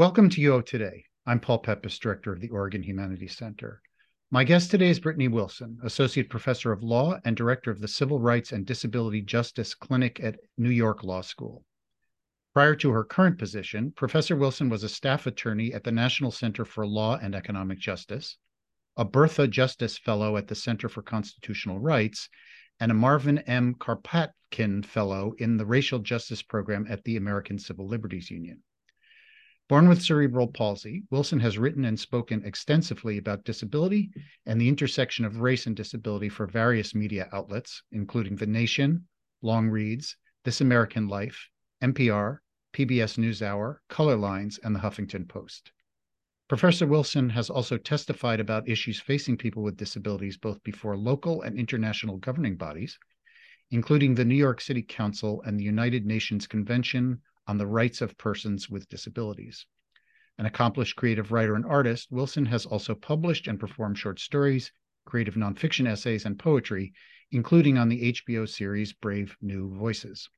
Welcome to UO Today. I'm Paul Peppis, Director of the Oregon Humanities Center. My guest today is Britney Wilson, Associate Professor of Law and Director of the Civil Rights and Disability Justice Clinic at New York Law School. Prior to her current position, Professor Wilson was a staff attorney at the National Center for Law and Economic Justice, a Bertha Justice Fellow at the Center for Constitutional Rights, and a Marvin M. Karpatkin Fellow in the Racial Justice Program at the American Civil Liberties Union. Born with cerebral palsy, Wilson has written and spoken extensively about disability and the intersection of race and disability for various media outlets, including The Nation, Longreads, This American Life, NPR, PBS NewsHour, Colorlines, and the Huffington Post. Professor Wilson has also testified about issues facing people with disabilities both before local and international governing bodies, including the New York City Council and the United Nations Convention on the rights of persons with disabilities. An accomplished creative writer and artist, Wilson has also published and performed short stories, creative nonfiction essays, and poetry, including on the HBO series Brave New Voices.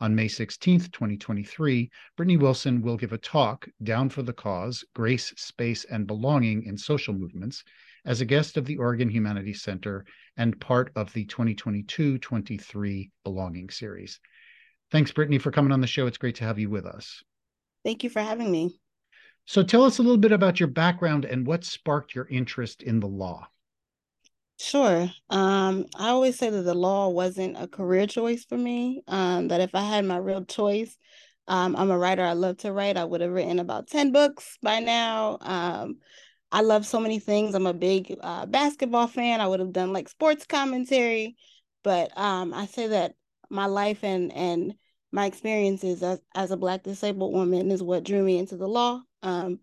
On May 16, 2023, Britney Wilson will give a talk, Down for the Cause Grace, Space, and Belonging in Social Movements, as a guest of the Oregon Humanities Center and part of the 2022 23 Belonging series. Thanks, Britney, for coming on the show. It's great to have you with us. Thank you for having me. So, tell us a little bit about your background and what sparked your interest in the law. Sure. Um, I always say that the law wasn't a career choice for me. Um, that if I had my real choice, um, I'm a writer. I love to write. I would have written about 10 books by now. Um, I love so many things. I'm a big uh, basketball fan. I would have done like sports commentary. But um, I say that my life and and my experiences as, as a black disabled woman is what drew me into the law. Um,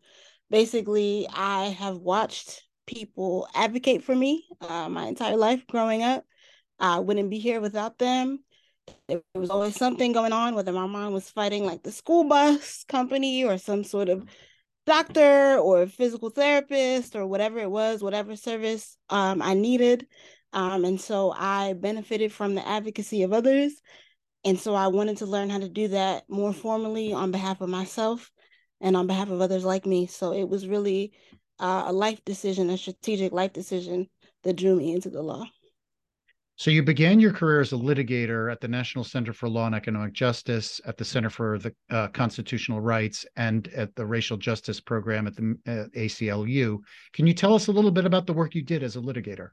basically i have watched people advocate for me uh, my entire life growing up. I wouldn't be here without them. There was always something going on whether my mom was fighting like the school bus company or some sort of doctor or physical therapist or whatever it was whatever service um, i needed um, and so I benefited from the advocacy of others. And so I wanted to learn how to do that more formally on behalf of myself and on behalf of others like me. So it was really uh, a life decision, a strategic life decision that drew me into the law. So you began your career as a litigator at the National Center for Law and Economic Justice, at the Center for the uh, Constitutional Rights, and at the Racial Justice Program at the uh, ACLU. Can you tell us a little bit about the work you did as a litigator?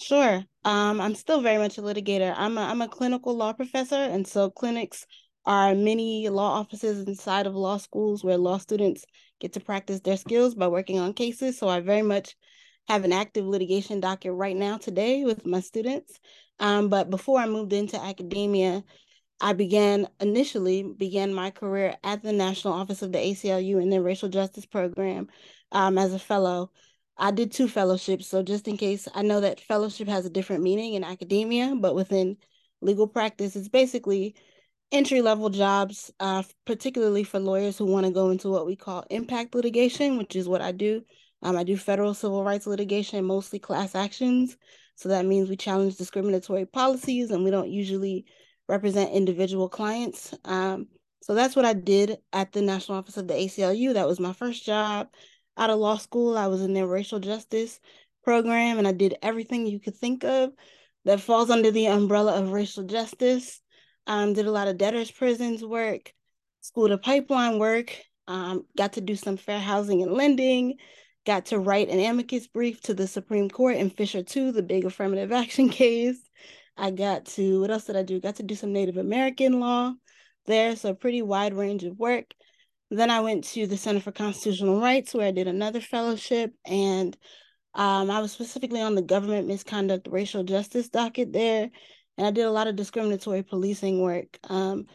Sure. Um, I'm still very much a litigator. I'm a, I'm a clinical law professor, and so clinics are many law offices inside of law schools where law students get to practice their skills by working on cases. So I very much have an active litigation docket right now today with my students. Um, but before I moved into academia, I began initially began my career at the National Office of the ACLU in the Racial Justice Program um, as a fellow. I did two fellowships. So just in case, I know that fellowship has a different meaning in academia, but within legal practice, it's basically entry level jobs, uh, particularly for lawyers who want to go into what we call impact litigation, which is what I do. Um, I do federal civil rights litigation, mostly class actions. So that means we challenge discriminatory policies and we don't usually represent individual clients. Um, so that's what I did at the National Office of the ACLU. That was my first job out of law school. I was in their racial justice program and I did everything you could think of that falls under the umbrella of racial justice. Um, did a lot of debtors' prisons work, school to pipeline work, um, got to do some fair housing and lending, got to write an amicus brief to the Supreme Court in Fisher 2, the big affirmative action case. I got to, what else did I do? Got to do some Native American law there, so pretty wide range of work. Then I went to the Center for Constitutional Rights where I did another fellowship and um, I was specifically on the government misconduct racial justice docket there. And I did a lot of discriminatory policing work. Um,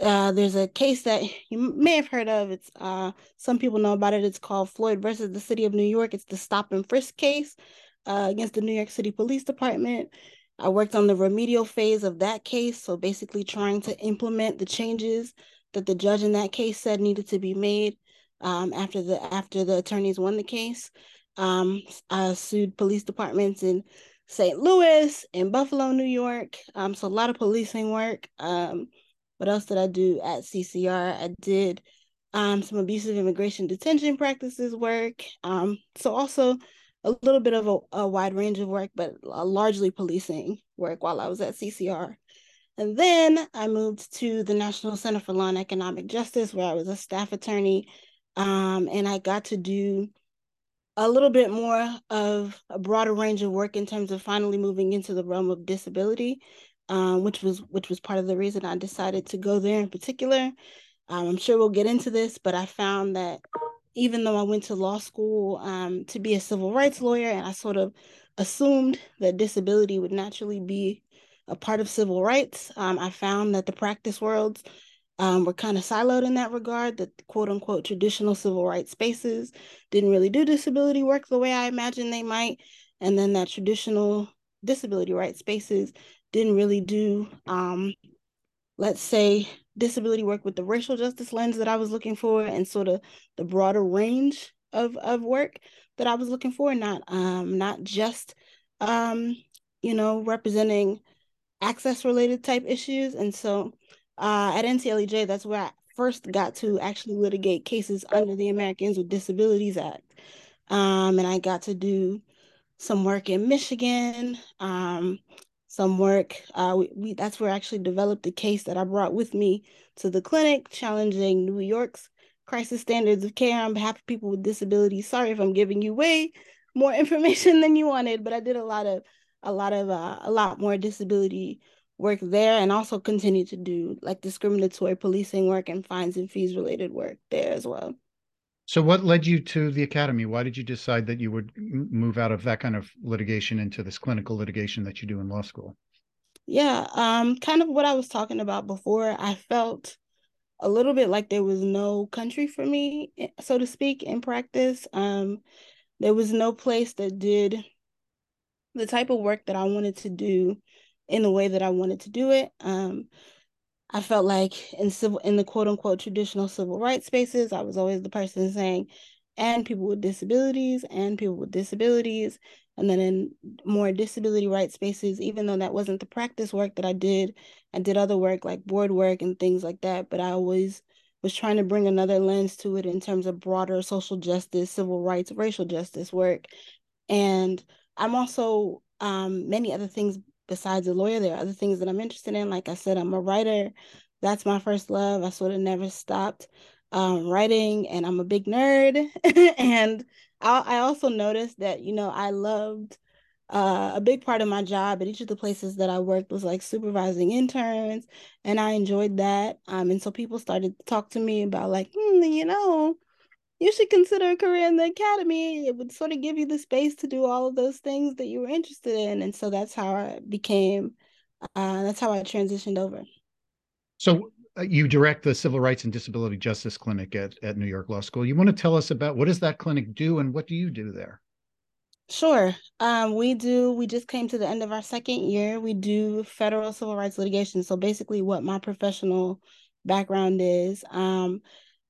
uh, there's a case that you may have heard of. It's uh, some people know about it. It's called Floyd versus the City of New York. It's the stop and frisk case uh, against the New York City Police Department. I worked on the remedial phase of that case, so basically trying to implement the changes that the judge in that case said needed to be made um, after the after the attorneys won the case. Um, I sued police departments in St. Louis and Buffalo, New York. Um, so a lot of policing work. Um, what else did I do at CCR? I did um, some abusive immigration detention practices work. Um, so also a little bit of a, a wide range of work, but largely policing work while I was at CCR. And then I moved to the National Center for Law and Economic Justice, where I was a staff attorney. Um, and I got to do a little bit more of a broader range of work in terms of finally moving into the realm of disability, um, which was which was part of the reason I decided to go there in particular. Um, I'm sure we'll get into this, but I found that even though I went to law school um, to be a civil rights lawyer, and I sort of assumed that disability would naturally be a part of civil rights, um, I found that the practice worlds um, were kind of siloed in that regard, that quote unquote traditional civil rights spaces didn't really do disability work the way I imagined they might. And then that traditional disability rights spaces didn't really do, um, let's say, disability work with the racial justice lens that I was looking for and sort of the broader range of, of work that I was looking for, not um, not just um, you know, representing access related type issues. And so uh, at NCLEJ, that's where I first got to actually litigate cases under the Americans with Disabilities Act. Um, and I got to do some work in Michigan, um, some work. Uh, we, we, that's where I actually developed the case that I brought with me to the clinic, challenging New York's crisis standards of care on behalf of people with disabilities. Sorry if I'm giving you way more information than you wanted, but I did a lot of a lot of uh, a lot more disability work there and also continue to do like discriminatory policing work and fines and fees related work there as well. So, what led you to the academy? Why did you decide that you would move out of that kind of litigation into this clinical litigation that you do in law school? Yeah, um, kind of what I was talking about before. I felt a little bit like there was no country for me, eh, so to speak, in practice. Um, there was no place that did the type of work that I wanted to do in the way that I wanted to do it. Um, I felt like in civil in the quote unquote traditional civil rights spaces, I was always the person saying, and people with disabilities, and people with disabilities. And then in more disability rights spaces, even though that wasn't the practice work that I did, I did other work like board work and things like that. But I always was trying to bring another lens to it in terms of broader social justice, civil rights, racial justice work. And I'm also um, many other things besides a lawyer. There are other things that I'm interested in. Like I said, I'm a writer. That's my first love. I sort of never stopped um, writing, and I'm a big nerd. and I, I also noticed that you know I loved uh, a big part of my job at each of the places that I worked was like supervising interns, and I enjoyed that. Um, and so people started to talk to me about like, hmm, you know, you should consider a career in the academy. It would sort of give you the space to do all of those things that you were interested in. And so that's how I became, uh, that's how I transitioned over. So uh, you direct the Civil Rights and Disability Justice Clinic at, at New York Law School. You want to tell us about what does that clinic do and what do you do there? Sure. Um, we do, we just came to the end of our second year. We do federal civil rights litigation. So basically what my professional background is. Um,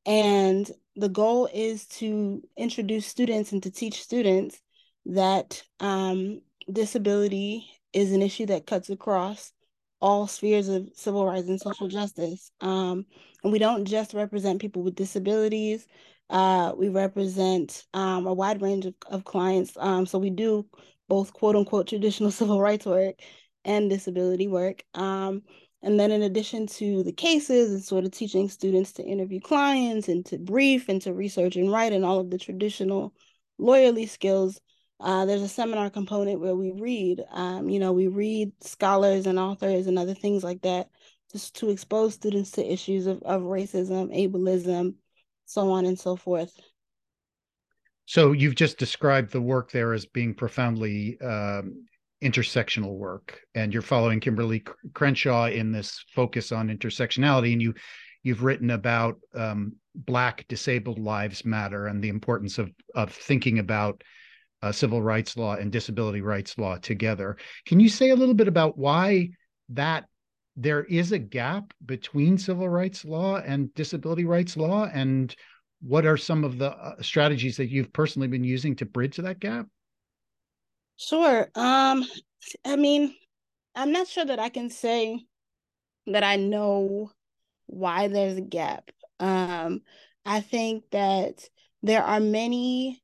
and the goal is to introduce students and to teach students that um, disability is an issue that cuts across all spheres of civil rights and social justice. Um, and we don't just represent people with disabilities. Uh, we represent um, a wide range of, of clients. Um, so we do both quote unquote traditional civil rights work and disability work. Um, and then in addition to the cases and sort of teaching students to interview clients and to brief and to research and write and all of the traditional lawyerly skills, uh, there's a seminar component where we read. Um, you know, we read scholars and authors and other things like that just to expose students to issues of, of racism, ableism, so on and so forth. So you've just described the work there as being profoundly um, intersectional work. And you're following Kimberlé Crenshaw in this focus on intersectionality and you you've written about um, black disabled lives matter and the importance of of thinking about uh, civil rights law and disability rights law together. Can you say a little bit about why that there is a gap between civil rights law and disability rights law? And what are some of the uh, strategies that you've personally been using to bridge that gap Sure. Um, I mean, I'm not sure that I can say that I know why there's a gap. Um, I think that there are many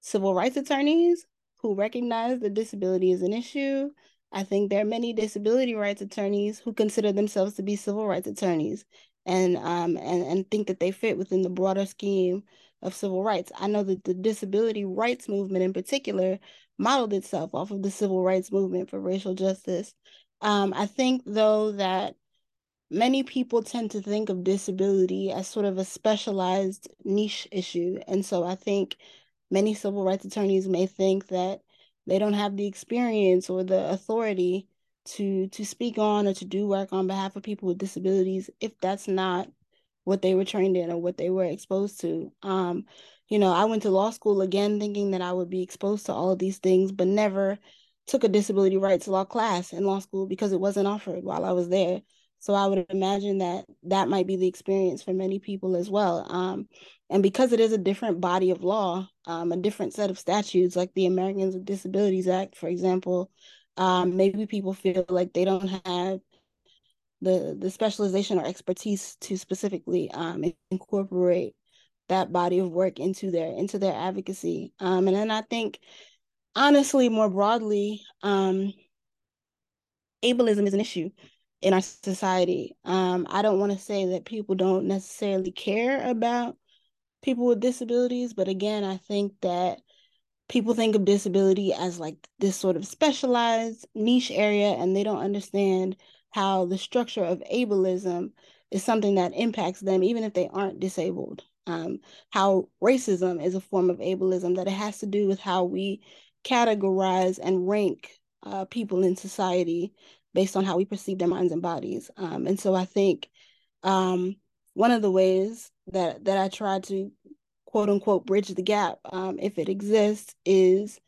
civil rights attorneys who recognize that disability is an issue. I think there are many disability rights attorneys who consider themselves to be civil rights attorneys and um and, and think that they fit within the broader scheme of civil rights. I know that the disability rights movement in particular modeled itself off of the civil rights movement for racial justice. Um, I think though that many people tend to think of disability as sort of a specialized niche issue. And so I think many civil rights attorneys may think that they don't have the experience or the authority to to speak on or to do work on behalf of people with disabilities if that's not what they were trained in or what they were exposed to. Um, you know, I went to law school again thinking that I would be exposed to all of these things, but never took a disability rights law class in law school because it wasn't offered while I was there. So I would imagine that that might be the experience for many people as well. Um, and because it is a different body of law, um, a different set of statutes, like the Americans with Disabilities Act, for example, um, maybe people feel like they don't have the the specialization or expertise to specifically um, incorporate that body of work into their into their advocacy. Um, and then I think, honestly, more broadly, um, ableism is an issue in our society. Um, I don't want to say that people don't necessarily care about people with disabilities, but again, I think that people think of disability as like this sort of specialized niche area and they don't understand how the structure of ableism is something that impacts them even if they aren't disabled um, how racism is a form of ableism that it has to do with how we categorize and rank uh, people in society based on how we perceive their minds and bodies. Um, and so I think um, one of the ways that that I try to quote unquote bridge the gap, um, if it exists, is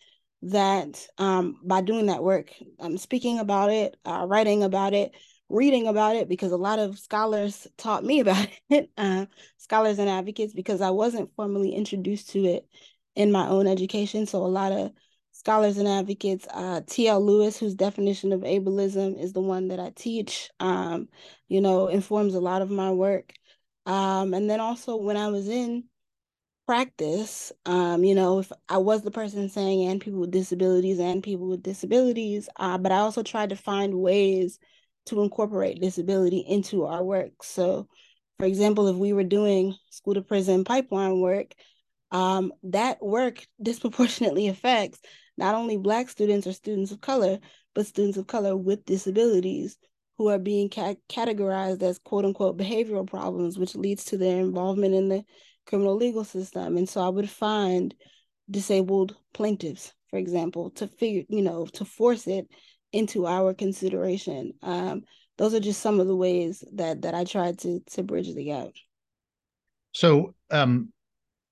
that um, by doing that work, um, speaking about it, uh, writing about it, reading about it, because a lot of scholars taught me about it, uh, scholars and advocates, because I wasn't formally introduced to it in my own education. So a lot of scholars and advocates. Uh, T.L. Lewis, whose definition of ableism is the one that I teach, um, you know, informs a lot of my work. Um, and then also when I was in practice, um, you know, if I was the person saying and people with disabilities and people with disabilities, uh, but I also tried to find ways to incorporate disability into our work. So, for example, if we were doing school to prison pipeline work, um, that work disproportionately affects not only Black students or students of color, but students of color with disabilities who are being ca- categorized as quote unquote behavioral problems, which leads to their involvement in the criminal legal system. And so I would find disabled plaintiffs, for example, to figure, you know, to force it into our consideration. Um, those are just some of the ways that that I tried to to bridge the gap. So um,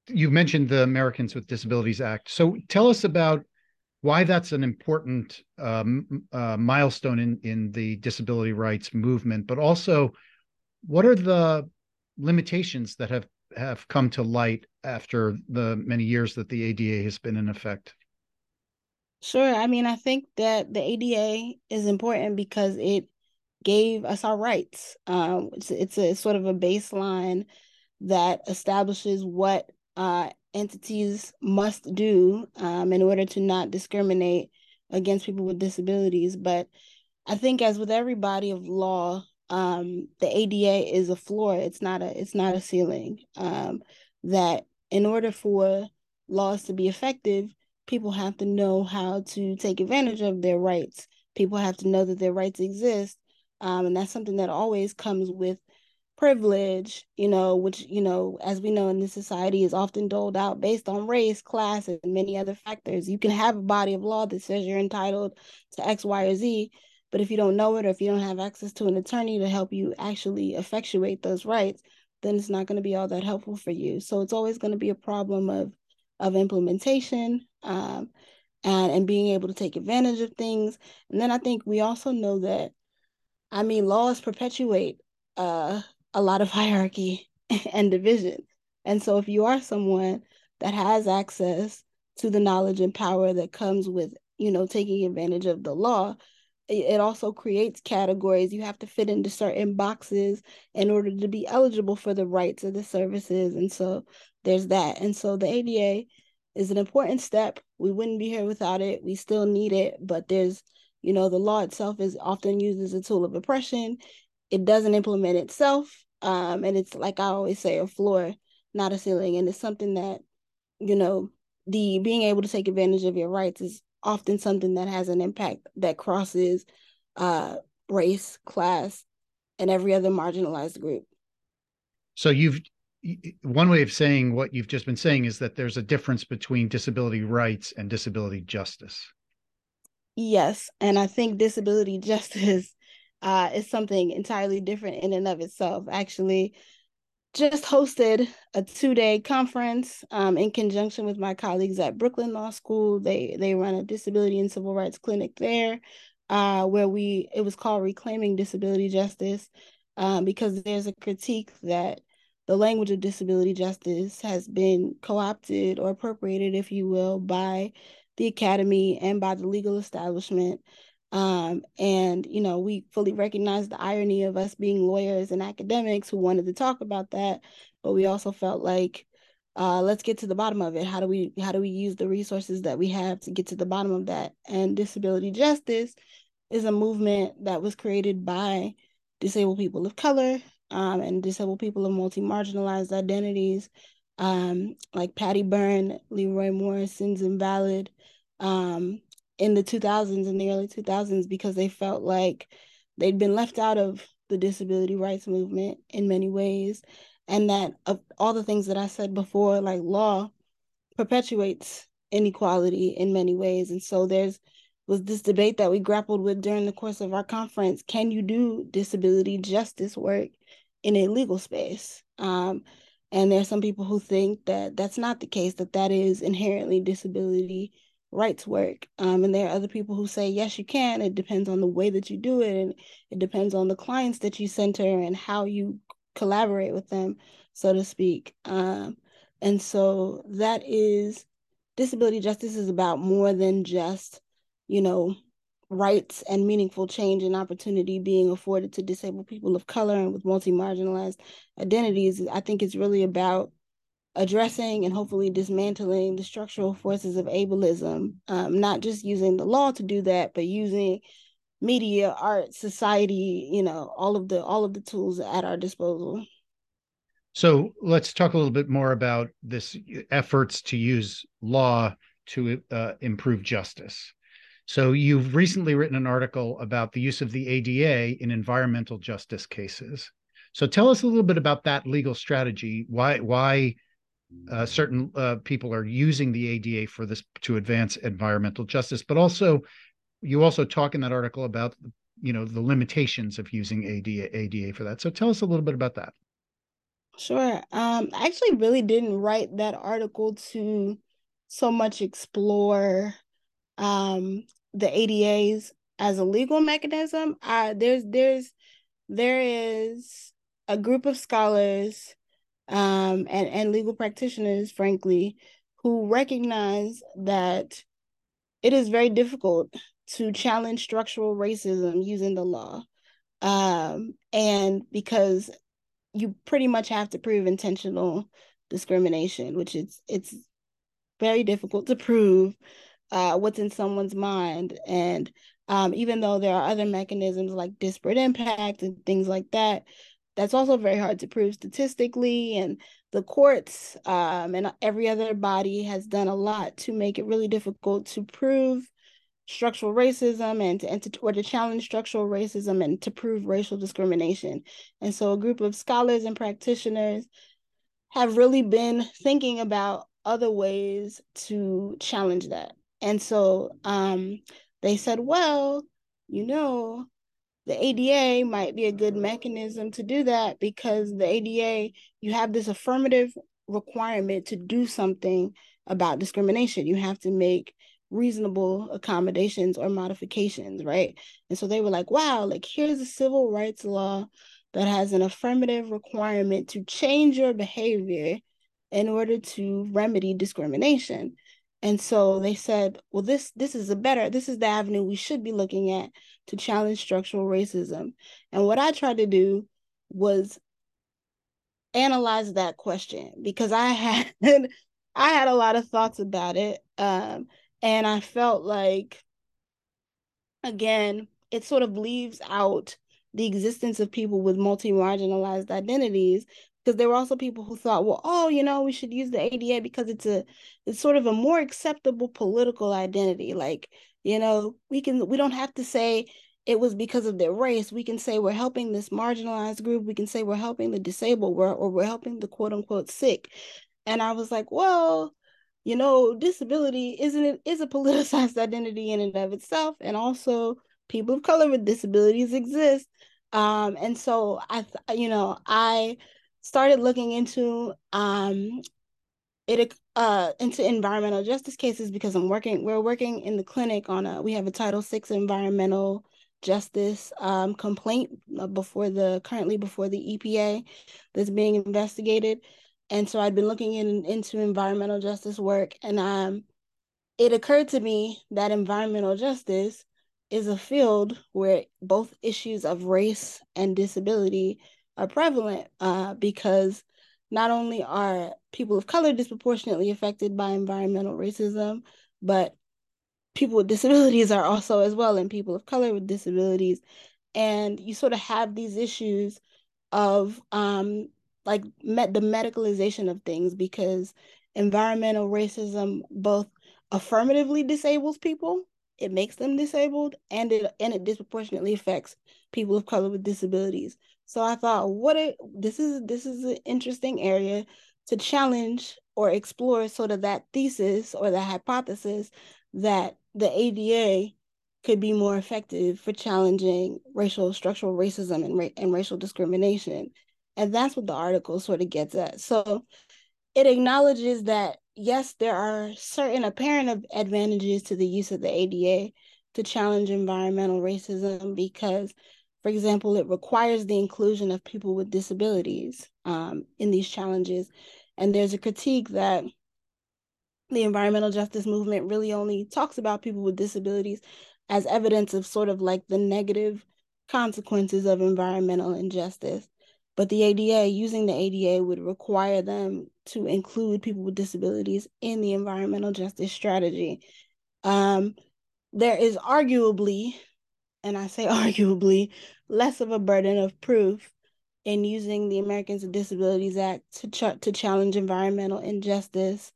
you mentioned the Americans with Disabilities Act. So tell us about why that's an important um, uh, milestone in in the disability rights movement, but also what are the limitations that have have come to light after the many years that the ADA has been in effect? Sure. I mean, I think that the ADA is important because it gave us our rights. Um, it's, it's a sort of a baseline that establishes what uh, entities must do um, in order to not discriminate against people with disabilities. But I think, as with every body of law, um, the ADA is a floor. It's not a it's not a ceiling. Um, that in order for laws to be effective, people have to know how to take advantage of their rights. People have to know that their rights exist, um, and that's something that always comes with privilege, you know, which, you know, as we know in this society is often doled out based on race, class, and many other factors. You can have a body of law that says you're entitled to X, Y, or Z, but if you don't know it or if you don't have access to an attorney to help you actually effectuate those rights, then it's not going to be all that helpful for you. So it's always going to be a problem of of implementation um, and and being able to take advantage of things. And then I think we also know that, I mean, laws perpetuate uh, a lot of hierarchy and division. And so if you are someone that has access to the knowledge and power that comes with, you know, taking advantage of the law, it also creates categories. You have to fit into certain boxes in order to be eligible for the rights of the services. And so there's that. And so the ADA is an important step. We wouldn't be here without it. We still need it, but there's, you know, the law itself is often used as a tool of oppression. It doesn't implement itself. Um, and it's like I always say, a floor, not a ceiling. And it's something that, you know, the being able to take advantage of your rights is often something that has an impact that crosses uh, race, class, and every other marginalized group. So you've one way of saying what you've just been saying is that there's a difference between disability rights and disability justice. Yes, and I think disability justice uh, is something entirely different in and of itself. Actually, just hosted a two-day conference um, in conjunction with my colleagues at Brooklyn Law School. They they run a disability and civil rights clinic there, uh, where we it was called Reclaiming Disability Justice, um, because there's a critique that the language of disability justice has been co-opted or appropriated, if you will, by the academy and by the legal establishment um, and, you know, we fully recognize the irony of us being lawyers and academics who wanted to talk about that, but we also felt like uh, let's get to the bottom of it. How do we how do we use the resources that we have to get to the bottom of that? And disability justice is a movement that was created by disabled people of color um, and disabled people of multi-marginalized identities, um, like Patty Berne, Leroy Moore, Sins Invalid, um, in the 2000s in the early 2000s because they felt like they'd been left out of the disability rights movement in many ways. And that of all the things that I said before like law perpetuates inequality in many ways. And so there's was this debate that we grappled with during the course of our conference can you do disability justice work in a legal space um, and there's some people who think that that's not the case that that is inherently disability rights work. Um, and there are other people who say, yes, you can. It depends on the way that you do it. And it depends on the clients that you center and how you collaborate with them, so to speak. Um, and so that is disability justice is about more than just, you know, rights and meaningful change and opportunity being afforded to disabled people of color and with multi-marginalized identities. I think it's really about addressing and hopefully dismantling the structural forces of ableism, um, not just using the law to do that, but using media, art, society, you know, all of the all of the tools at our disposal. So let's talk a little bit more about this efforts to use law to uh, improve justice. So you've recently written an article about the use of the ADA in environmental justice cases. So tell us a little bit about that legal strategy. Why why uh, certain uh, people are using the ADA for this to advance environmental justice, but also you also talk in that article about you know the limitations of using ADA ADA for that. So tell us a little bit about that. Sure. Um, I actually really didn't write that article to so much explore um, the ADAs as a legal mechanism. Uh, there's there's there is a group of scholars um, and, and legal practitioners, frankly, who recognize that it is very difficult to challenge structural racism using the law. Um, and because you pretty much have to prove intentional discrimination, which is it's very difficult to prove uh, what's in someone's mind. And um, even though there are other mechanisms like disparate impact and things like that, that's also very hard to prove statistically. And the courts um, and every other body has done a lot to make it really difficult to prove structural racism and to, and to or to challenge structural racism and to prove racial discrimination. And so a group of scholars and practitioners have really been thinking about other ways to challenge that and so um, they said well you know the ADA might be a good mechanism to do that because the ADA, you have this affirmative requirement to do something about discrimination. You have to make reasonable accommodations or modifications, right? And so they were like, wow, like here's a civil rights law that has an affirmative requirement to change your behavior in order to remedy discrimination. And so they said, well, this this is a better, this is the avenue we should be looking at to challenge structural racism. And what I tried to do was analyze that question because I had I had a lot of thoughts about it. Um, and I felt like again, it sort of leaves out the existence of people with multi-marginalized identities because there were also people who thought, well, oh, you know, we should use the ADA because it's a it's sort of a more acceptable political identity. Like, you know, we can we don't have to say it was because of their race. We can say we're helping this marginalized group. We can say we're helping the disabled or, or we're helping the quote unquote sick. And I was like, well, you know, disability isn't it is a politicized identity in and of itself. And also people of color with disabilities exist. Um, and so I, you know, I started looking into um, it uh, into environmental justice cases because I'm working. We're working in the clinic on a. We have a Title VI environmental justice um, complaint uh, before the currently before the EPA that's being investigated, and so I'd been looking in, into environmental justice work, and um, it occurred to me that environmental justice is a field where both issues of race and disability are prevalent uh, because not only are people of color disproportionately affected by environmental racism, but people with disabilities are also as well, and people of color with disabilities. And you sort of have these issues of um, like met the medicalization of things because environmental racism both affirmatively disables people it makes them disabled and it and it disproportionately affects people of color with disabilities so I thought, what a this is this is an interesting area to challenge or explore sort of that thesis or the hypothesis that the ADA could be more effective for challenging racial structural racism and, ra- and racial discrimination. And that's what the article sort of gets at. So it acknowledges that yes, there are certain apparent advantages to the use of the ADA to challenge environmental racism because for example, it requires the inclusion of people with disabilities um, in these challenges. And there's a critique that the environmental justice movement really only talks about people with disabilities as evidence of sort of like the negative consequences of environmental injustice. But the ADA, using the ADA, would require them to include people with disabilities in the environmental justice strategy. Um, there is arguably and I say arguably, less of a burden of proof in using the Americans with Disabilities Act to ch- to challenge environmental injustice.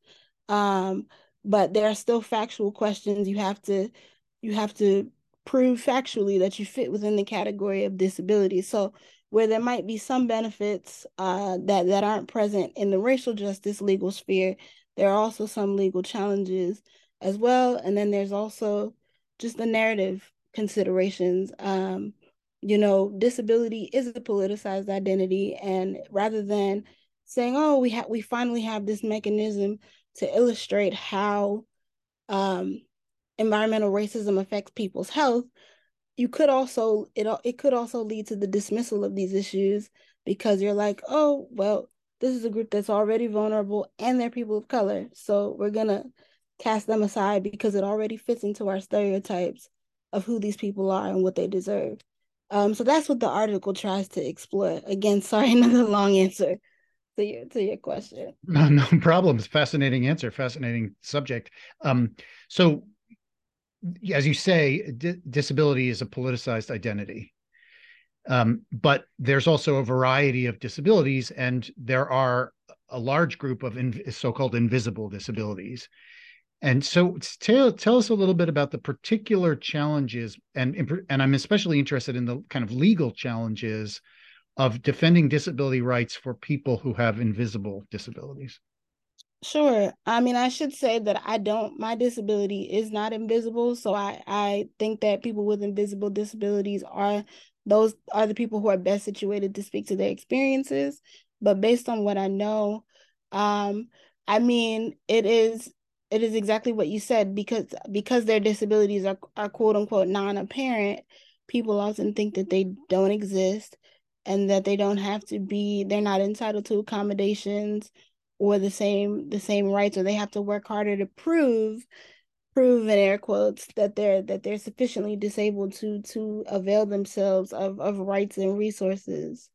Um, but there are still factual questions you have to you have to prove factually that you fit within the category of disability. So where there might be some benefits uh, that that aren't present in the racial justice legal sphere, there are also some legal challenges as well. And then there's also just the narrative considerations. Um, you know, disability is a politicized identity, and rather than saying, "Oh, we have we finally have this mechanism to illustrate how um, environmental racism affects people's health," you could also it it could also lead to the dismissal of these issues because you're like, "Oh, well, this is a group that's already vulnerable and they're people of color, so we're gonna cast them aside because it already fits into our stereotypes of who these people are and what they deserve. Um, so that's what the article tries to explore. Again, sorry, another long answer to your to your question. No, no problems. Fascinating answer. Fascinating subject. Um, so, as you say, di- disability is a politicized identity. Um, but there's also a variety of disabilities, and there are a large group of in, so-called invisible disabilities. And so tell, tell us a little bit about the particular challenges and and I'm especially interested in the kind of legal challenges of defending disability rights for people who have invisible disabilities. Sure. I mean, I should say that I don't my disability is not invisible, so I I think that people with invisible disabilities are those are the people who are best situated to speak to their experiences, but based on what I know, um I mean, it is it is exactly what you said because because their disabilities are, are quote unquote non-apparent people often think that they don't exist and that they don't have to be they're not entitled to accommodations or the same the same rights or they have to work harder to prove prove in air quotes that they're that they're sufficiently disabled to to avail themselves of of rights and resources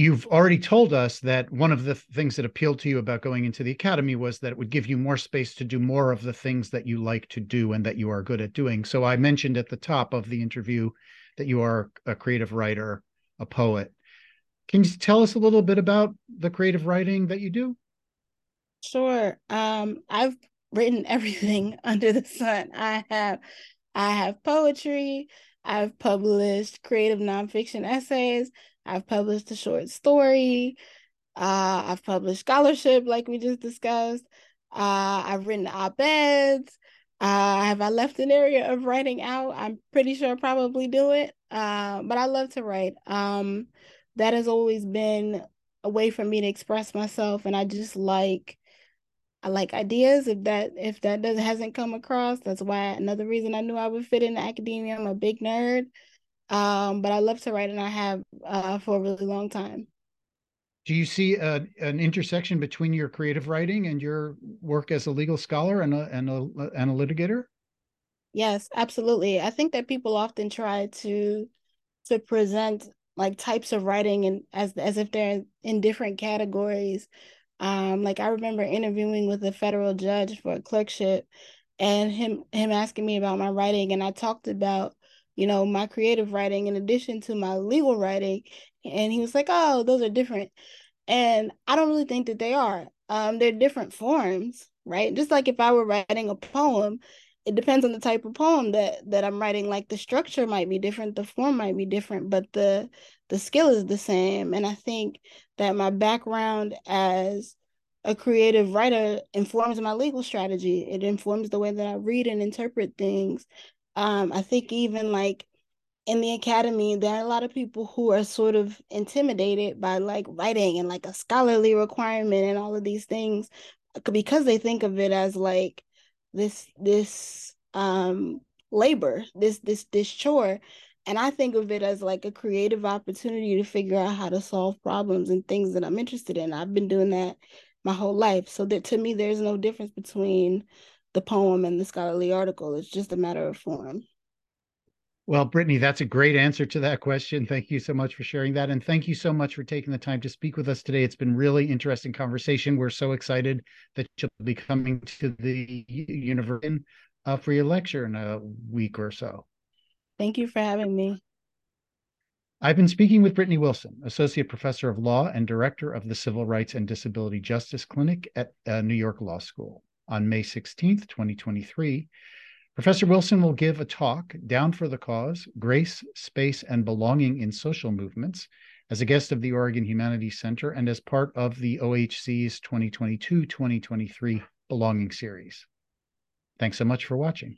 you've already told us that one of the things that appealed to you about going into the academy was that it would give you more space to do more of the things that you like to do and that you are good at doing. So I mentioned at the top of the interview that you are a creative writer, a poet. Can you tell us a little bit about the creative writing that you do? Sure. Um, I've written everything under the sun. I have I have poetry, I've published creative nonfiction essays, I've published a short story. Uh, I've published scholarship, like we just discussed. Uh, I've written op-eds. Uh, have I left an area of writing out? I'm pretty sure I probably do it. Uh, but I love to write. Um, that has always been a way for me to express myself, and I just like I like ideas. If that if that doesn't hasn't come across, that's why another reason I knew I would fit in academia. I'm a big nerd. Um, but I love to write and I have uh, for a really long time. Do you see a, an intersection between your creative writing and your work as a legal scholar and a, and a, and a litigator? Yes, absolutely. I think that people often try to to present like types of writing and as as if they're in different categories. Um, like I remember interviewing with a federal judge for a clerkship and him him asking me about my writing and I talked about you know, my creative writing in addition to my legal writing. And he was like, oh, those are different. And I don't really think that they are. Um, they're different forms, right? Just like if I were writing a poem, it depends on the type of poem that that I'm writing. Like the structure might be different, the form might be different, but the the skill is the same. And I think that my background as a creative writer informs my legal strategy. It informs the way that I read and interpret things. Um, I think even like in the academy, there are a lot of people who are sort of intimidated by like writing and like a scholarly requirement and all of these things because they think of it as like this this um labor, this this this chore. And I think of it as like a creative opportunity to figure out how to solve problems and things that I'm interested in. I've been doing that my whole life. So that to me, there's no difference between the poem and the scholarly article. It's just a matter of form. Well, Britney, that's a great answer to that question. Thank you so much for sharing that. And thank you so much for taking the time to speak with us today. It's been really interesting conversation. We're so excited that you'll be coming to the university uh, for your lecture in a week or so. Thank you for having me. I've been speaking with Britney Wilson, Associate Professor of Law and Director of the Civil Rights and Disability Justice Clinic at uh, New York Law School on May 16th, 2023. Professor Wilson will give a talk, Down for the Cause Grace, Space, and Belonging in Social Movements, as a guest of the Oregon Humanities Center and as part of the OHC's 2022 2023 Belonging Series. Thanks so much for watching.